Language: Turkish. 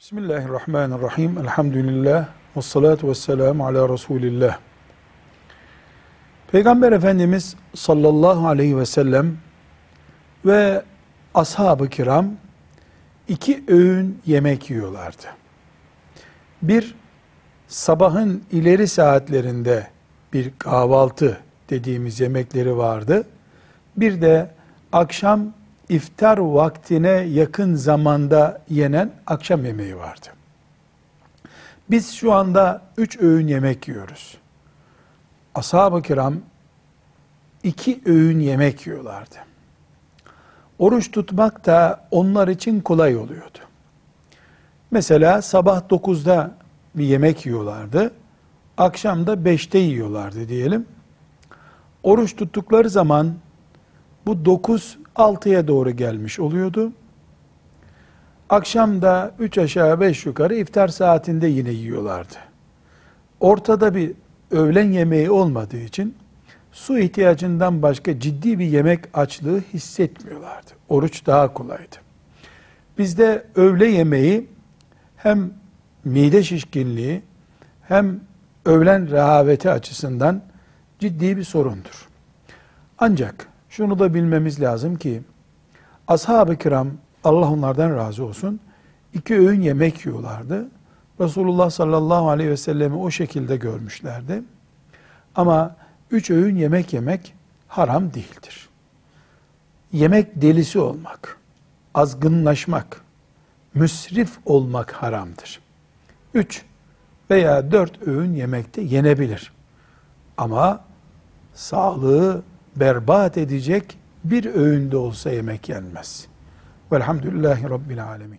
Bismillahirrahmanirrahim. Elhamdülillah. Ve salatu ve selamu ala Resulillah. Peygamber Efendimiz sallallahu aleyhi ve sellem ve ashab-ı kiram iki öğün yemek yiyorlardı. Bir, sabahın ileri saatlerinde bir kahvaltı dediğimiz yemekleri vardı. Bir de akşam iftar vaktine yakın zamanda yenen akşam yemeği vardı. Biz şu anda üç öğün yemek yiyoruz. Ashab-ı kiram iki öğün yemek yiyorlardı. Oruç tutmak da onlar için kolay oluyordu. Mesela sabah 9'da bir yemek yiyorlardı. Akşam da 5'te yiyorlardı diyelim. Oruç tuttukları zaman bu 9 6'ya doğru gelmiş oluyordu. Akşam da 3 aşağı 5 yukarı iftar saatinde yine yiyorlardı. Ortada bir öğlen yemeği olmadığı için su ihtiyacından başka ciddi bir yemek açlığı hissetmiyorlardı. Oruç daha kolaydı. Bizde öğle yemeği hem mide şişkinliği hem öğlen rehaveti açısından ciddi bir sorundur. Ancak şunu da bilmemiz lazım ki ashab-ı kiram Allah onlardan razı olsun iki öğün yemek yiyorlardı. Resulullah sallallahu aleyhi ve sellemi o şekilde görmüşlerdi. Ama üç öğün yemek yemek haram değildir. Yemek delisi olmak, azgınlaşmak, müsrif olmak haramdır. Üç veya dört öğün yemekte yenebilir. Ama sağlığı berbat edecek bir öğünde olsa yemek yenmez. Velhamdülillahi Rabbil Alemin.